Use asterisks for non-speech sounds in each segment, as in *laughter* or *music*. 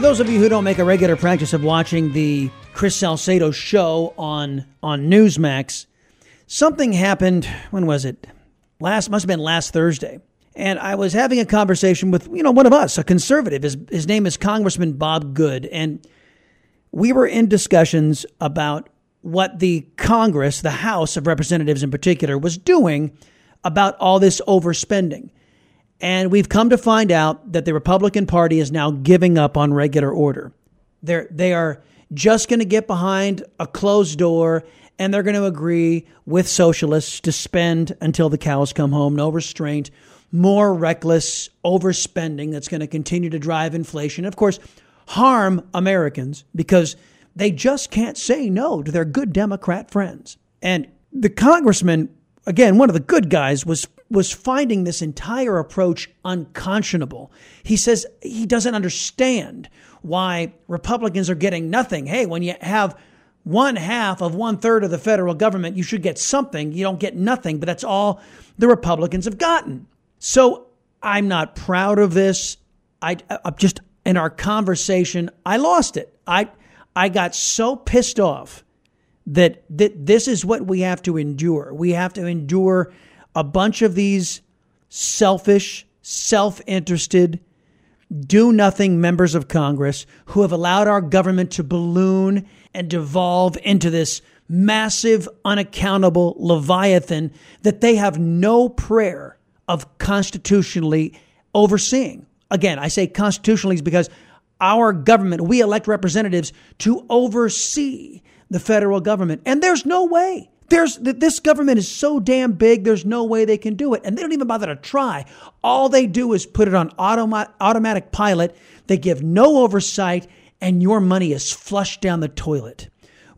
For those of you who don't make a regular practice of watching the Chris Salcedo show on on Newsmax, something happened. When was it? Last must have been last Thursday. And I was having a conversation with you know one of us, a conservative. His his name is Congressman Bob Good, and we were in discussions about what the Congress, the House of Representatives in particular, was doing about all this overspending. And we've come to find out that the Republican Party is now giving up on regular order. They're, they are just going to get behind a closed door and they're going to agree with socialists to spend until the cows come home, no restraint, more reckless overspending that's going to continue to drive inflation. Of course, harm Americans because they just can't say no to their good Democrat friends. And the congressman, again, one of the good guys, was was finding this entire approach unconscionable. He says he doesn't understand why Republicans are getting nothing. Hey, when you have one half of one third of the federal government, you should get something. You don't get nothing, but that's all the Republicans have gotten. So I'm not proud of this. I, I just in our conversation, I lost it. I I got so pissed off that that this is what we have to endure. We have to endure a bunch of these selfish, self interested, do nothing members of Congress who have allowed our government to balloon and devolve into this massive, unaccountable leviathan that they have no prayer of constitutionally overseeing. Again, I say constitutionally because our government, we elect representatives to oversee the federal government. And there's no way there's this government is so damn big. There's no way they can do it, and they don't even bother to try. All they do is put it on automa- automatic pilot. They give no oversight, and your money is flushed down the toilet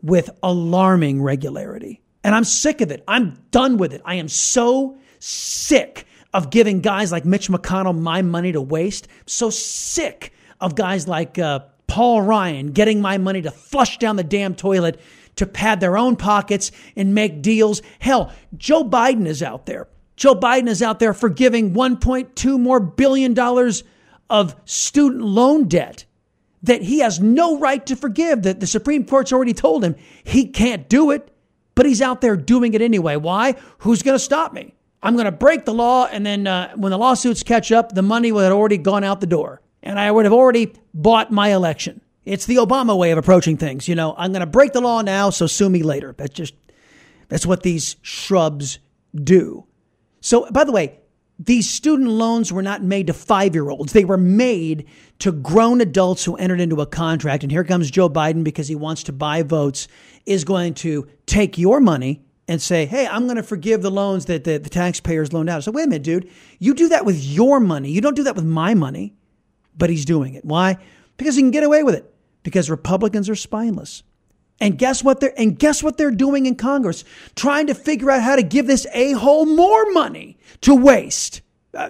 with alarming regularity. And I'm sick of it. I'm done with it. I am so sick of giving guys like Mitch McConnell my money to waste. so sick of guys like uh, Paul Ryan getting my money to flush down the damn toilet to pad their own pockets and make deals. Hell, Joe Biden is out there. Joe Biden is out there forgiving 1.2 more billion dollars of student loan debt that he has no right to forgive, that the Supreme Court's already told him he can't do it, but he's out there doing it anyway. Why? Who's going to stop me? I'm going to break the law, and then uh, when the lawsuits catch up, the money would have already gone out the door, and I would have already bought my election. It's the Obama way of approaching things. You know, I'm going to break the law now, so sue me later. That's just, that's what these shrubs do. So, by the way, these student loans were not made to five year olds. They were made to grown adults who entered into a contract. And here comes Joe Biden because he wants to buy votes, is going to take your money and say, hey, I'm going to forgive the loans that the, the taxpayers loaned out. So, wait a minute, dude. You do that with your money. You don't do that with my money. But he's doing it. Why? Because he can get away with it because Republicans are spineless. And guess what they're and guess what they're doing in Congress? Trying to figure out how to give this a-hole more money to waste. Uh,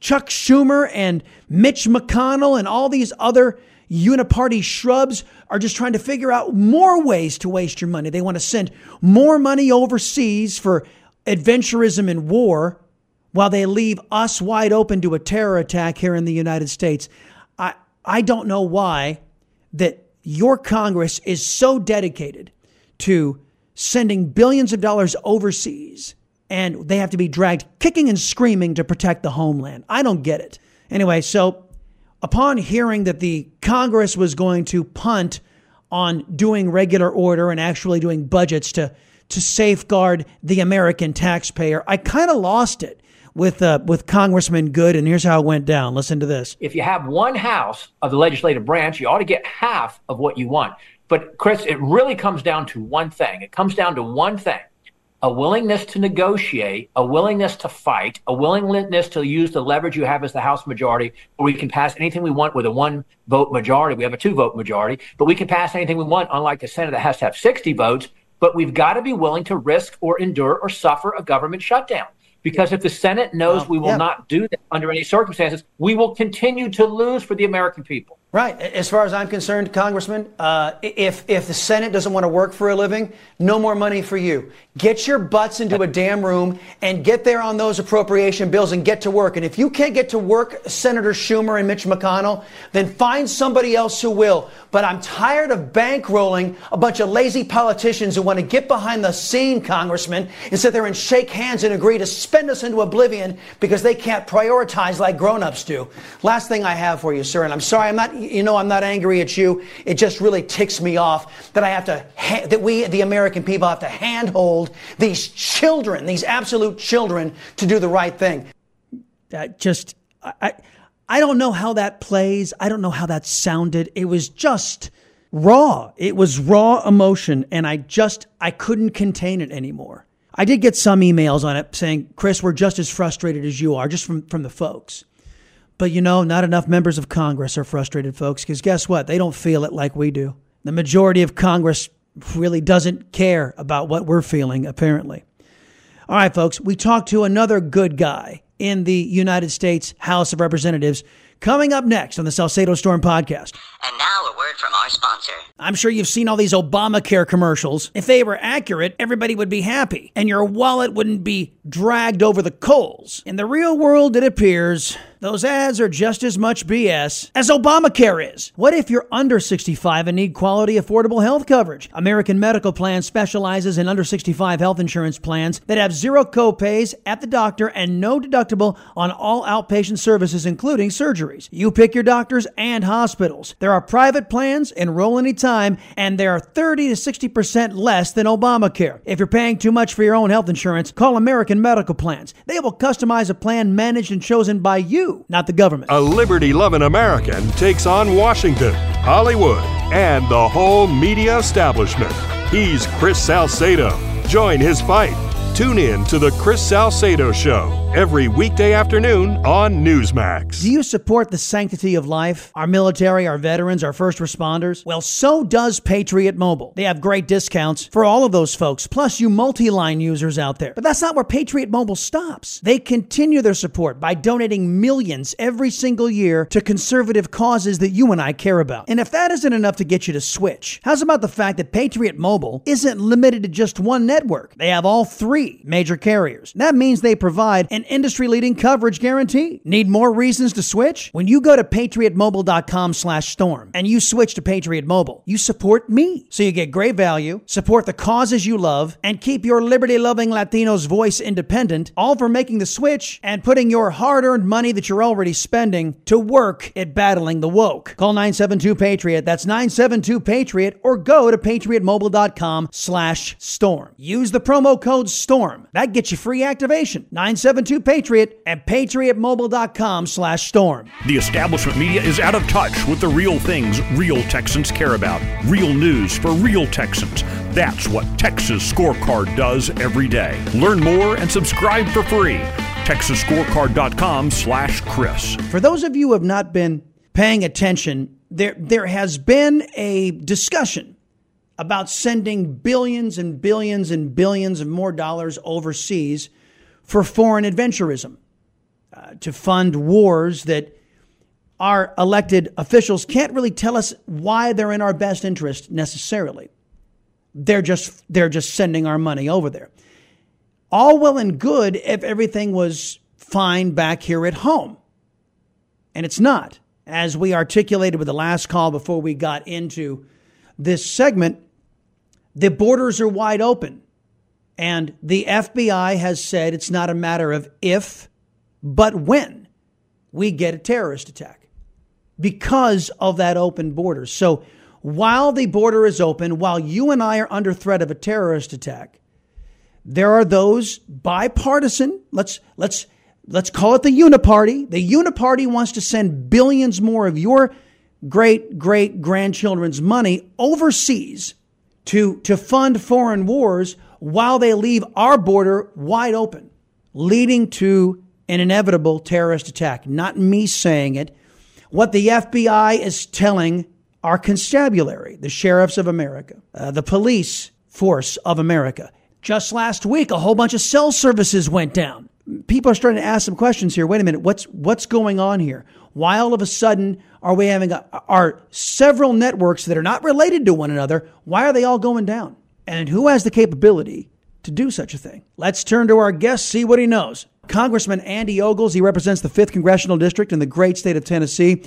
Chuck Schumer and Mitch McConnell and all these other uniparty shrubs are just trying to figure out more ways to waste your money. They want to send more money overseas for adventurism and war while they leave us wide open to a terror attack here in the United States. I I don't know why that your Congress is so dedicated to sending billions of dollars overseas and they have to be dragged kicking and screaming to protect the homeland. I don't get it. Anyway, so upon hearing that the Congress was going to punt on doing regular order and actually doing budgets to to safeguard the American taxpayer, I kind of lost it with uh, with Congressman Good, and here's how it went down. Listen to this. If you have one house of the legislative branch, you ought to get half of what you want. But Chris, it really comes down to one thing. It comes down to one thing a willingness to negotiate, a willingness to fight, a willingness to use the leverage you have as the House majority, where we can pass anything we want with a one vote majority. We have a two vote majority, but we can pass anything we want, unlike the Senate that has to have 60 votes. But we've got to be willing to risk or endure or suffer a government shutdown. Because if the Senate knows well, we will yeah. not do that under any circumstances, we will continue to lose for the American people. Right. As far as I'm concerned, Congressman, uh, if if the Senate doesn't want to work for a living, no more money for you. Get your butts into a damn room and get there on those appropriation bills and get to work. And if you can't get to work, Senator Schumer and Mitch McConnell, then find somebody else who will. But I'm tired of bankrolling a bunch of lazy politicians who want to get behind the scene, Congressman, and sit there and shake hands and agree to spend us into oblivion because they can't prioritize like grown-ups do. Last thing I have for you, sir, and I'm sorry, I'm not you know, I'm not angry at you. It just really ticks me off that I have to, ha- that we, the American people, have to handhold these children, these absolute children, to do the right thing. That just, I, I don't know how that plays. I don't know how that sounded. It was just raw. It was raw emotion, and I just, I couldn't contain it anymore. I did get some emails on it saying, Chris, we're just as frustrated as you are, just from, from the folks. But you know, not enough members of Congress are frustrated, folks, because guess what? They don't feel it like we do. The majority of Congress really doesn't care about what we're feeling, apparently. All right, folks, we talked to another good guy in the United States House of Representatives coming up next on the Salcedo Storm podcast. And now a word from our sponsor. I'm sure you've seen all these Obamacare commercials. If they were accurate, everybody would be happy, and your wallet wouldn't be dragged over the coals. In the real world, it appears those ads are just as much BS as Obamacare is. What if you're under 65 and need quality, affordable health coverage? American Medical Plan specializes in under 65 health insurance plans that have zero copays at the doctor and no deductible on all outpatient services, including surgeries. You pick your doctors and hospitals. There are private plans, enroll anytime, and they are 30 to 60% less than Obamacare. If you're paying too much for your own health insurance, call American Medical Plans. They will customize a plan managed and chosen by you not the government. A liberty loving American takes on Washington, Hollywood, and the whole media establishment. He's Chris Salcedo. Join his fight. Tune in to The Chris Salcedo Show every weekday afternoon on Newsmax. Do you support the sanctity of life? Our military, our veterans, our first responders? Well, so does Patriot Mobile. They have great discounts for all of those folks, plus you multi line users out there. But that's not where Patriot Mobile stops. They continue their support by donating millions every single year to conservative causes that you and I care about. And if that isn't enough to get you to switch, how's about the fact that Patriot Mobile isn't limited to just one network? They have all three major carriers. That means they provide an industry leading coverage guarantee. Need more reasons to switch? When you go to patriotmobile.com slash storm and you switch to Patriot Mobile, you support me. So you get great value, support the causes you love, and keep your liberty loving Latinos voice independent, all for making the switch and putting your hard earned money that you're already spending to work at battling the woke. Call 972 Patriot. That's 972 Patriot or go to patriotmobile.com slash storm. Use the promo code STORM. That gets you free activation. 972 Patriot at patriotmobile.com slash storm. The establishment media is out of touch with the real things real Texans care about. Real news for real Texans. That's what Texas Scorecard does every day. Learn more and subscribe for free. TexasScorecard.com slash Chris. For those of you who have not been paying attention, there, there has been a discussion about sending billions and billions and billions of more dollars overseas for foreign adventurism, uh, to fund wars that our elected officials can't really tell us why they're in our best interest necessarily. They're just they're just sending our money over there. All well and good if everything was fine back here at home. And it's not. As we articulated with the last call before we got into this segment, the borders are wide open. And the FBI has said it's not a matter of if, but when we get a terrorist attack because of that open border. So while the border is open, while you and I are under threat of a terrorist attack, there are those bipartisan, let's let's let's call it the uniparty. The uniparty wants to send billions more of your great great grandchildren's money overseas to to fund foreign wars while they leave our border wide open, leading to an inevitable terrorist attack. Not me saying it. What the FBI is telling our constabulary, the sheriffs of America, uh, the police force of America. Just last week, a whole bunch of cell services went down. People are starting to ask some questions here. Wait a minute, what's what's going on here? Why all of a sudden are we having a, are several networks that are not related to one another? Why are they all going down? And who has the capability to do such a thing? Let's turn to our guest, see what he knows. Congressman Andy Ogles, he represents the 5th Congressional District in the great state of Tennessee,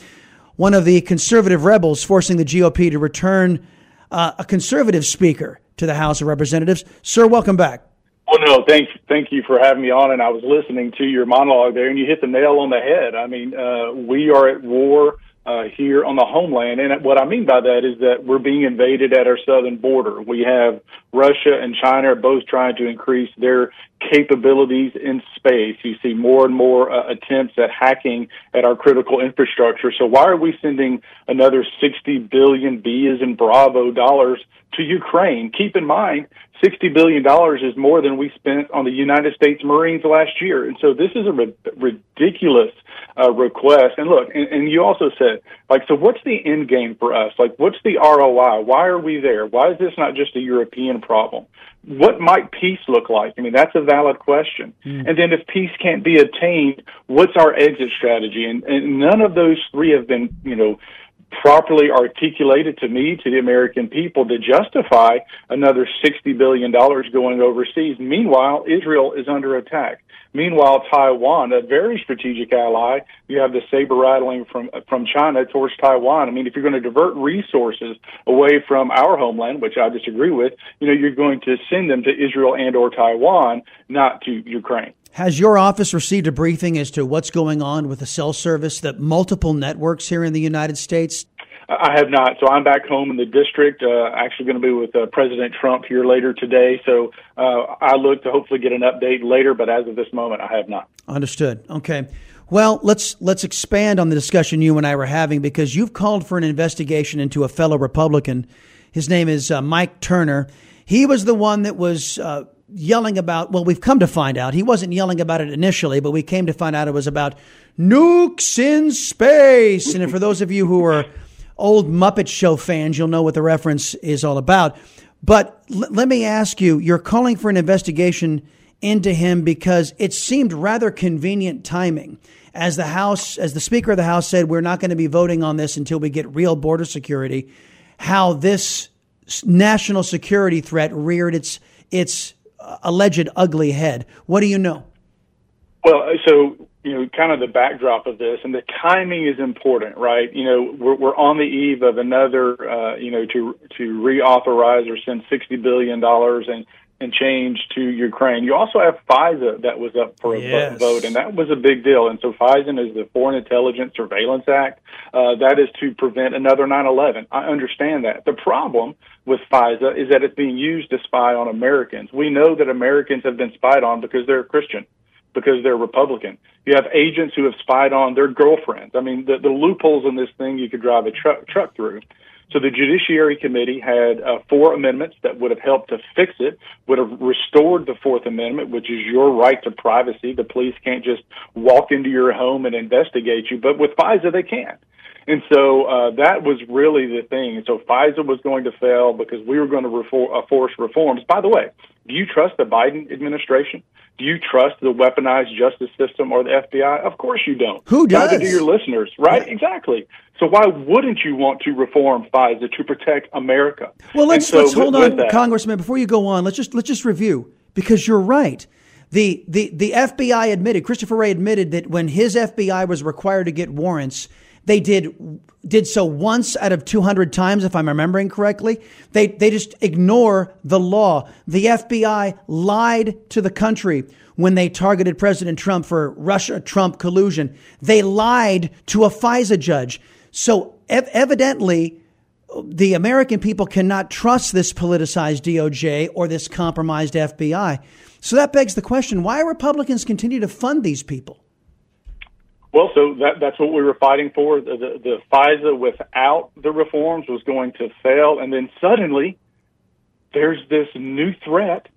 one of the conservative rebels forcing the GOP to return uh, a conservative speaker to the House of Representatives. Sir, welcome back. Well, no, thank thank you for having me on. And I was listening to your monologue there, and you hit the nail on the head. I mean, uh, we are at war uh, here on the homeland. And what I mean by that is that we're being invaded at our southern border. We have Russia and China are both trying to increase their capabilities in space. You see more and more uh, attempts at hacking at our critical infrastructure. So why are we sending another 60 billion B as in Bravo dollars to Ukraine? Keep in mind, $60 billion is more than we spent on the United States Marines last year. And so this is a ri- ridiculous uh, request. And look, and, and you also said, like, so what's the end game for us? Like, what's the ROI? Why are we there? Why is this not just a European problem? What might peace look like? I mean, that's a valid question. Mm. And then if peace can't be attained, what's our exit strategy? And, and none of those three have been, you know, properly articulated to me, to the American people, to justify another $60 billion going overseas. Meanwhile, Israel is under attack. Meanwhile, Taiwan, a very strategic ally, you have the saber rattling from from China towards Taiwan. I mean, if you're going to divert resources away from our homeland, which I disagree with, you know, you're going to send them to Israel and or Taiwan, not to Ukraine. Has your office received a briefing as to what's going on with the cell service that multiple networks here in the United States? I have not. So I'm back home in the district. Uh, actually, going to be with uh, President Trump here later today. So uh, I look to hopefully get an update later. But as of this moment, I have not. Understood. Okay. Well, let's let's expand on the discussion you and I were having because you've called for an investigation into a fellow Republican. His name is uh, Mike Turner. He was the one that was uh, yelling about. Well, we've come to find out he wasn't yelling about it initially, but we came to find out it was about nukes in space. And for those of you who are old Muppet Show fans, you'll know what the reference is all about. But l- let me ask you you're calling for an investigation into him because it seemed rather convenient timing. As the House, as the Speaker of the House said, we're not going to be voting on this until we get real border security. How this national security threat reared its its alleged ugly head. What do you know? Well, so you know, kind of the backdrop of this, and the timing is important, right? You know, we're, we're on the eve of another, uh, you know, to to reauthorize or send sixty billion dollars and and change to Ukraine. You also have FISA that was up for a yes. vote, and that was a big deal. And so FISA is the Foreign Intelligence Surveillance Act. Uh, that is to prevent another 9/11. I understand that. The problem with FISA is that it's being used to spy on Americans. We know that Americans have been spied on because they're Christian because they're Republican. You have agents who have spied on their girlfriends. I mean, the, the loopholes in this thing you could drive a truck, truck through. So the Judiciary Committee had uh, four amendments that would have helped to fix it, would have restored the Fourth Amendment, which is your right to privacy. The police can't just walk into your home and investigate you, but with FISA they can. And so uh, that was really the thing. And so FISA was going to fail because we were going to reform, uh, force reforms. By the way, do you trust the Biden administration? Do you trust the weaponized justice system or the FBI? Of course you don't. Who does? Neither do your listeners, right? Yeah. Exactly. So why wouldn't you want to reform FISA to protect America? Well, let's so let's hold on, Congressman. Before you go on, let's just let's just review because you're right. The, the the FBI admitted Christopher Wray admitted that when his FBI was required to get warrants They did did so once out of 200 times, if I'm remembering correctly. They, they just ignore the law. The FBI lied to the country when they targeted President Trump for Russia Trump collusion. They lied to a FISA judge. So ev- evidently, the American people cannot trust this politicized DOJ or this compromised FBI. So that begs the question why Republicans continue to fund these people? Well, so that, that's what we were fighting for. The, the, the FISA without the reforms was going to fail. And then suddenly there's this new threat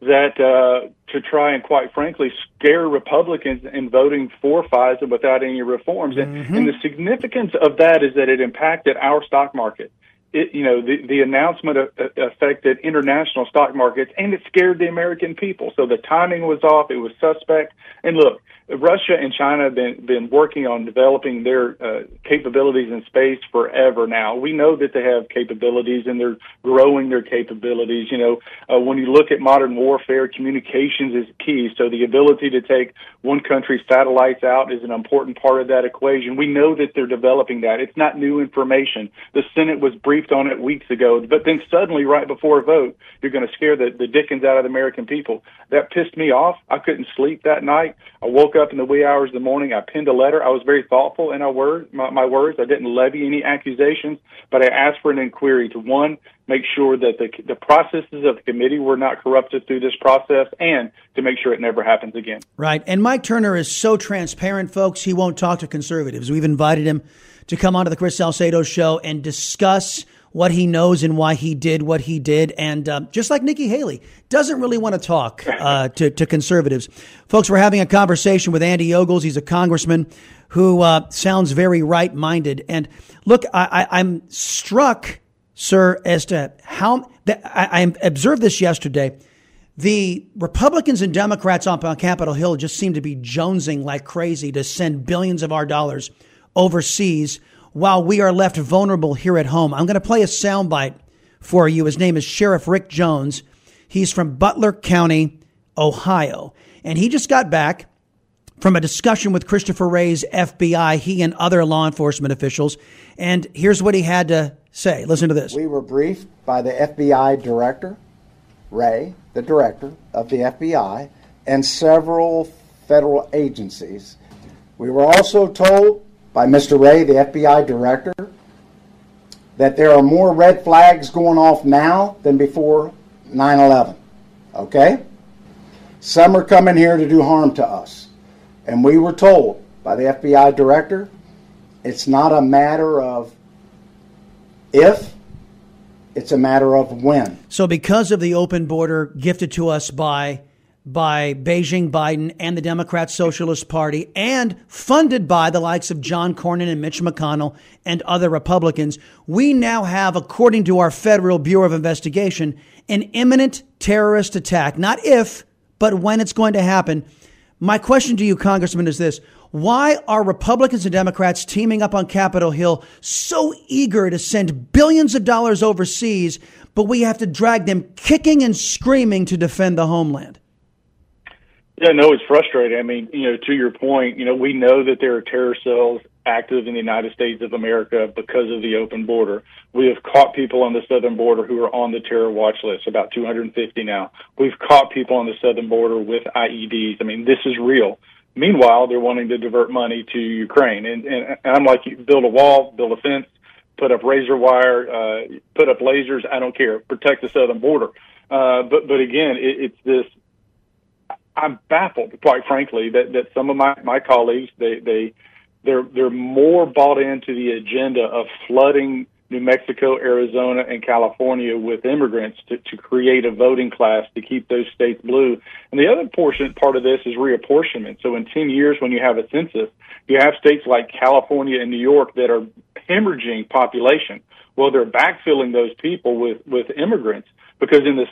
that uh, to try and quite frankly scare Republicans in voting for FISA without any reforms. And, mm-hmm. and the significance of that is that it impacted our stock market. It, you know, the, the announcement affected international stock markets and it scared the American people. So the timing was off. It was suspect. And look, Russia and China have been, been working on developing their uh, capabilities in space forever now. We know that they have capabilities and they're growing their capabilities. You know, uh, when you look at modern warfare, communications is key. So the ability to take one country's satellites out is an important part of that equation. We know that they're developing that. It's not new information. The Senate was briefed on it weeks ago, but then suddenly, right before a vote, you're going to scare the, the dickens out of the American people. That pissed me off. I couldn't sleep that night. I woke up in the wee hours of the morning. I penned a letter. I was very thoughtful in word, my, my words. I didn't levy any accusations, but I asked for an inquiry to one, make sure that the, the processes of the committee were not corrupted through this process and to make sure it never happens again. Right. And Mike Turner is so transparent, folks. He won't talk to conservatives. We've invited him to come onto the Chris Salcedo show and discuss what he knows and why he did what he did. And uh, just like Nikki Haley, doesn't really want to talk uh, to, to conservatives. Folks, we're having a conversation with Andy Ogles. He's a congressman who uh, sounds very right minded. And look, I, I, I'm struck, sir, as to how I, I observed this yesterday. The Republicans and Democrats on Capitol Hill just seem to be jonesing like crazy to send billions of our dollars overseas while we are left vulnerable here at home. I'm going to play a soundbite for you. His name is Sheriff Rick Jones. He's from Butler County, Ohio. And he just got back from a discussion with Christopher Wray's FBI, he and other law enforcement officials. And here's what he had to say. Listen to this. We were briefed by the FBI director, Wray, the director of the FBI, and several federal agencies. We were also told by Mr. Wray, the FBI director, that there are more red flags going off now than before 9 11. Okay? Some are coming here to do harm to us. And we were told by the FBI director it's not a matter of if, it's a matter of when. So, because of the open border gifted to us by by Beijing Biden and the Democrat Socialist Party and funded by the likes of John Cornyn and Mitch McConnell and other Republicans, we now have, according to our Federal Bureau of Investigation, an imminent terrorist attack. Not if, but when it's going to happen. My question to you, Congressman, is this. Why are Republicans and Democrats teaming up on Capitol Hill so eager to send billions of dollars overseas, but we have to drag them kicking and screaming to defend the homeland? Yeah, no, it's frustrating. I mean, you know, to your point, you know, we know that there are terror cells active in the United States of America because of the open border. We have caught people on the southern border who are on the terror watch list, about 250 now. We've caught people on the southern border with IEDs. I mean, this is real. Meanwhile, they're wanting to divert money to Ukraine. And, and, I'm like, build a wall, build a fence, put up razor wire, uh, put up lasers. I don't care. Protect the southern border. Uh, but, but again, it, it's this I'm baffled, quite frankly, that, that some of my, my colleagues they they they're they're more bought into the agenda of flooding New Mexico, Arizona, and California with immigrants to, to create a voting class to keep those states blue. And the other portion part of this is reapportionment. So in ten years, when you have a census, you have states like California and New York that are hemorrhaging population. Well, they're backfilling those people with with immigrants because in the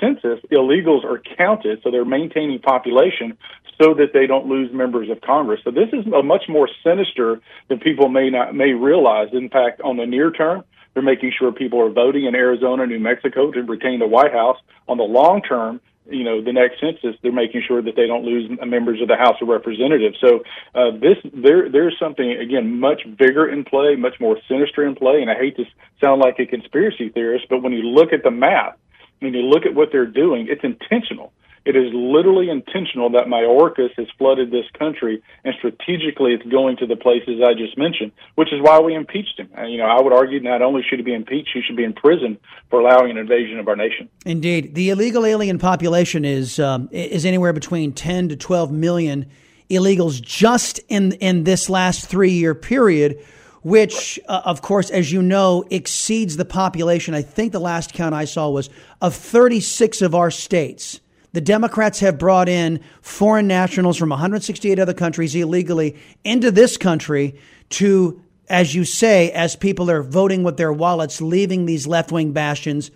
census, illegals are counted, so they're maintaining population so that they don't lose members of Congress. So this is a much more sinister than people may not may realize. In fact, on the near term, they're making sure people are voting in Arizona, New Mexico to retain the White House. On the long term, you know the next census they're making sure that they don't lose members of the House of Representatives. So uh, this there there's something again much bigger in play, much more sinister in play, and I hate to sound like a conspiracy theorist, but when you look at the map, when you look at what they're doing, it's intentional. It is literally intentional that Mayorkas has flooded this country, and strategically, it's going to the places I just mentioned, which is why we impeached him. And, you know, I would argue not only should he be impeached, he should be in prison for allowing an invasion of our nation. Indeed, the illegal alien population is um, is anywhere between ten to twelve million illegals just in in this last three year period which, uh, of course, as you know, exceeds the population. I think the last count I saw was of 36 of our states. The Democrats have brought in foreign nationals from 168 other countries illegally into this country to, as you say, as people are voting with their wallets, leaving these left wing bastions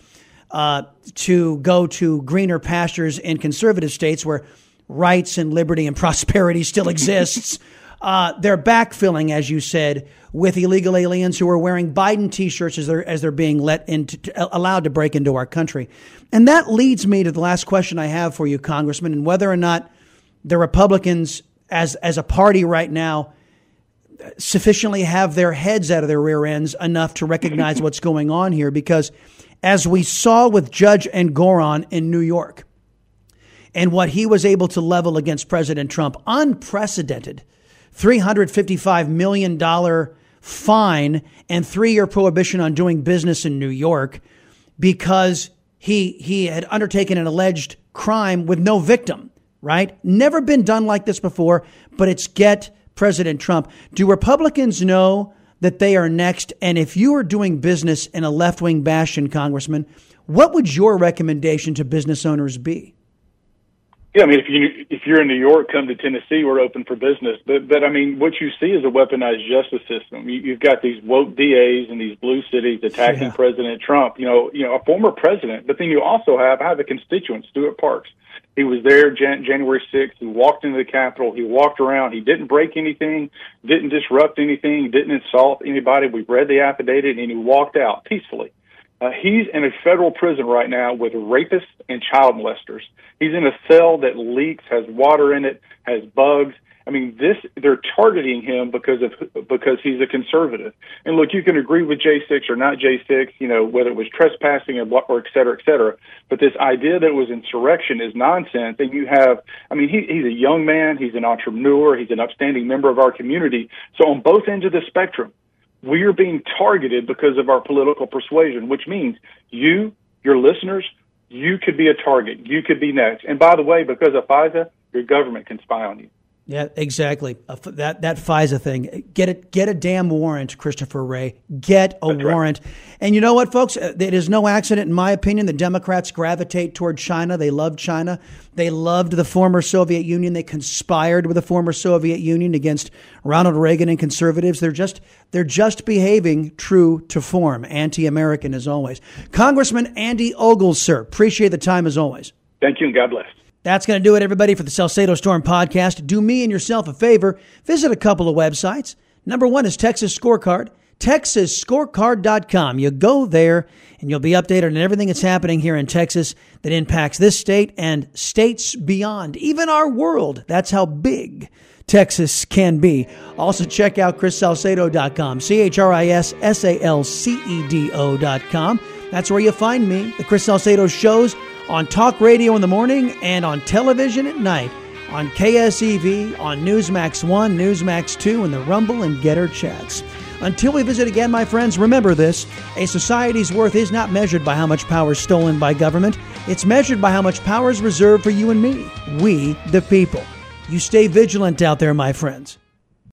uh, to go to greener pastures in conservative states where rights and liberty and *laughs* prosperity still exists. *laughs* Uh, they're backfilling, as you said, with illegal aliens who are wearing Biden T-shirts as they're as they're being let into allowed to break into our country, and that leads me to the last question I have for you, Congressman, and whether or not the Republicans, as as a party right now, sufficiently have their heads out of their rear ends enough to recognize *laughs* what's going on here, because as we saw with Judge Engoron in New York, and what he was able to level against President Trump, unprecedented $355 million fine and three year prohibition on doing business in New York because he, he had undertaken an alleged crime with no victim, right? Never been done like this before, but it's get President Trump. Do Republicans know that they are next? And if you are doing business in a left wing bastion, Congressman, what would your recommendation to business owners be? Yeah, I mean, if you if you're in New York, come to Tennessee. We're open for business. But but I mean, what you see is a weaponized justice system. You, you've got these woke DAs in these blue cities attacking yeah. President Trump. You know, you know, a former president. But then you also have I have a constituent, Stewart Parks. He was there Jan- January 6th. He walked into the Capitol. He walked around. He didn't break anything, didn't disrupt anything, didn't insult anybody. We read the affidavit, and he walked out peacefully. Uh, he's in a federal prison right now with rapists and child molesters. He's in a cell that leaks, has water in it, has bugs. I mean, this they're targeting him because of because he's a conservative. And look, you can agree with J6 or not J6, you know, whether it was trespassing or, or et cetera, et cetera. But this idea that it was insurrection is nonsense. And you have, I mean, he, he's a young man, he's an entrepreneur, he's an upstanding member of our community. So on both ends of the spectrum, we are being targeted because of our political persuasion, which means you, your listeners, you could be a target. You could be next. And by the way, because of FISA, your government can spy on you. Yeah, exactly. That that FISA thing. Get it. Get a damn warrant, Christopher Wray. Get a That's warrant. Right. And you know what, folks? Uh, it is no accident, in my opinion, the Democrats gravitate toward China. They love China. They loved the former Soviet Union. They conspired with the former Soviet Union against Ronald Reagan and conservatives. They're just they're just behaving true to form, anti-American as always. Congressman Andy Ogles, sir, appreciate the time as always. Thank you, and God bless. That's going to do it, everybody, for the Salcedo Storm podcast. Do me and yourself a favor. Visit a couple of websites. Number one is Texas Scorecard, texasscorecard.com. You go there and you'll be updated on everything that's happening here in Texas that impacts this state and states beyond, even our world. That's how big Texas can be. Also, check out ChrisSalcedo.com, C H R I S S A L C E D O.com. That's where you find me. The Chris Salcedo shows on talk radio in the morning and on television at night on KSEV, on Newsmax 1, Newsmax 2, and the Rumble and GETTR chats. Until we visit again, my friends, remember this a society's worth is not measured by how much power is stolen by government, it's measured by how much power is reserved for you and me, we the people. You stay vigilant out there, my friends.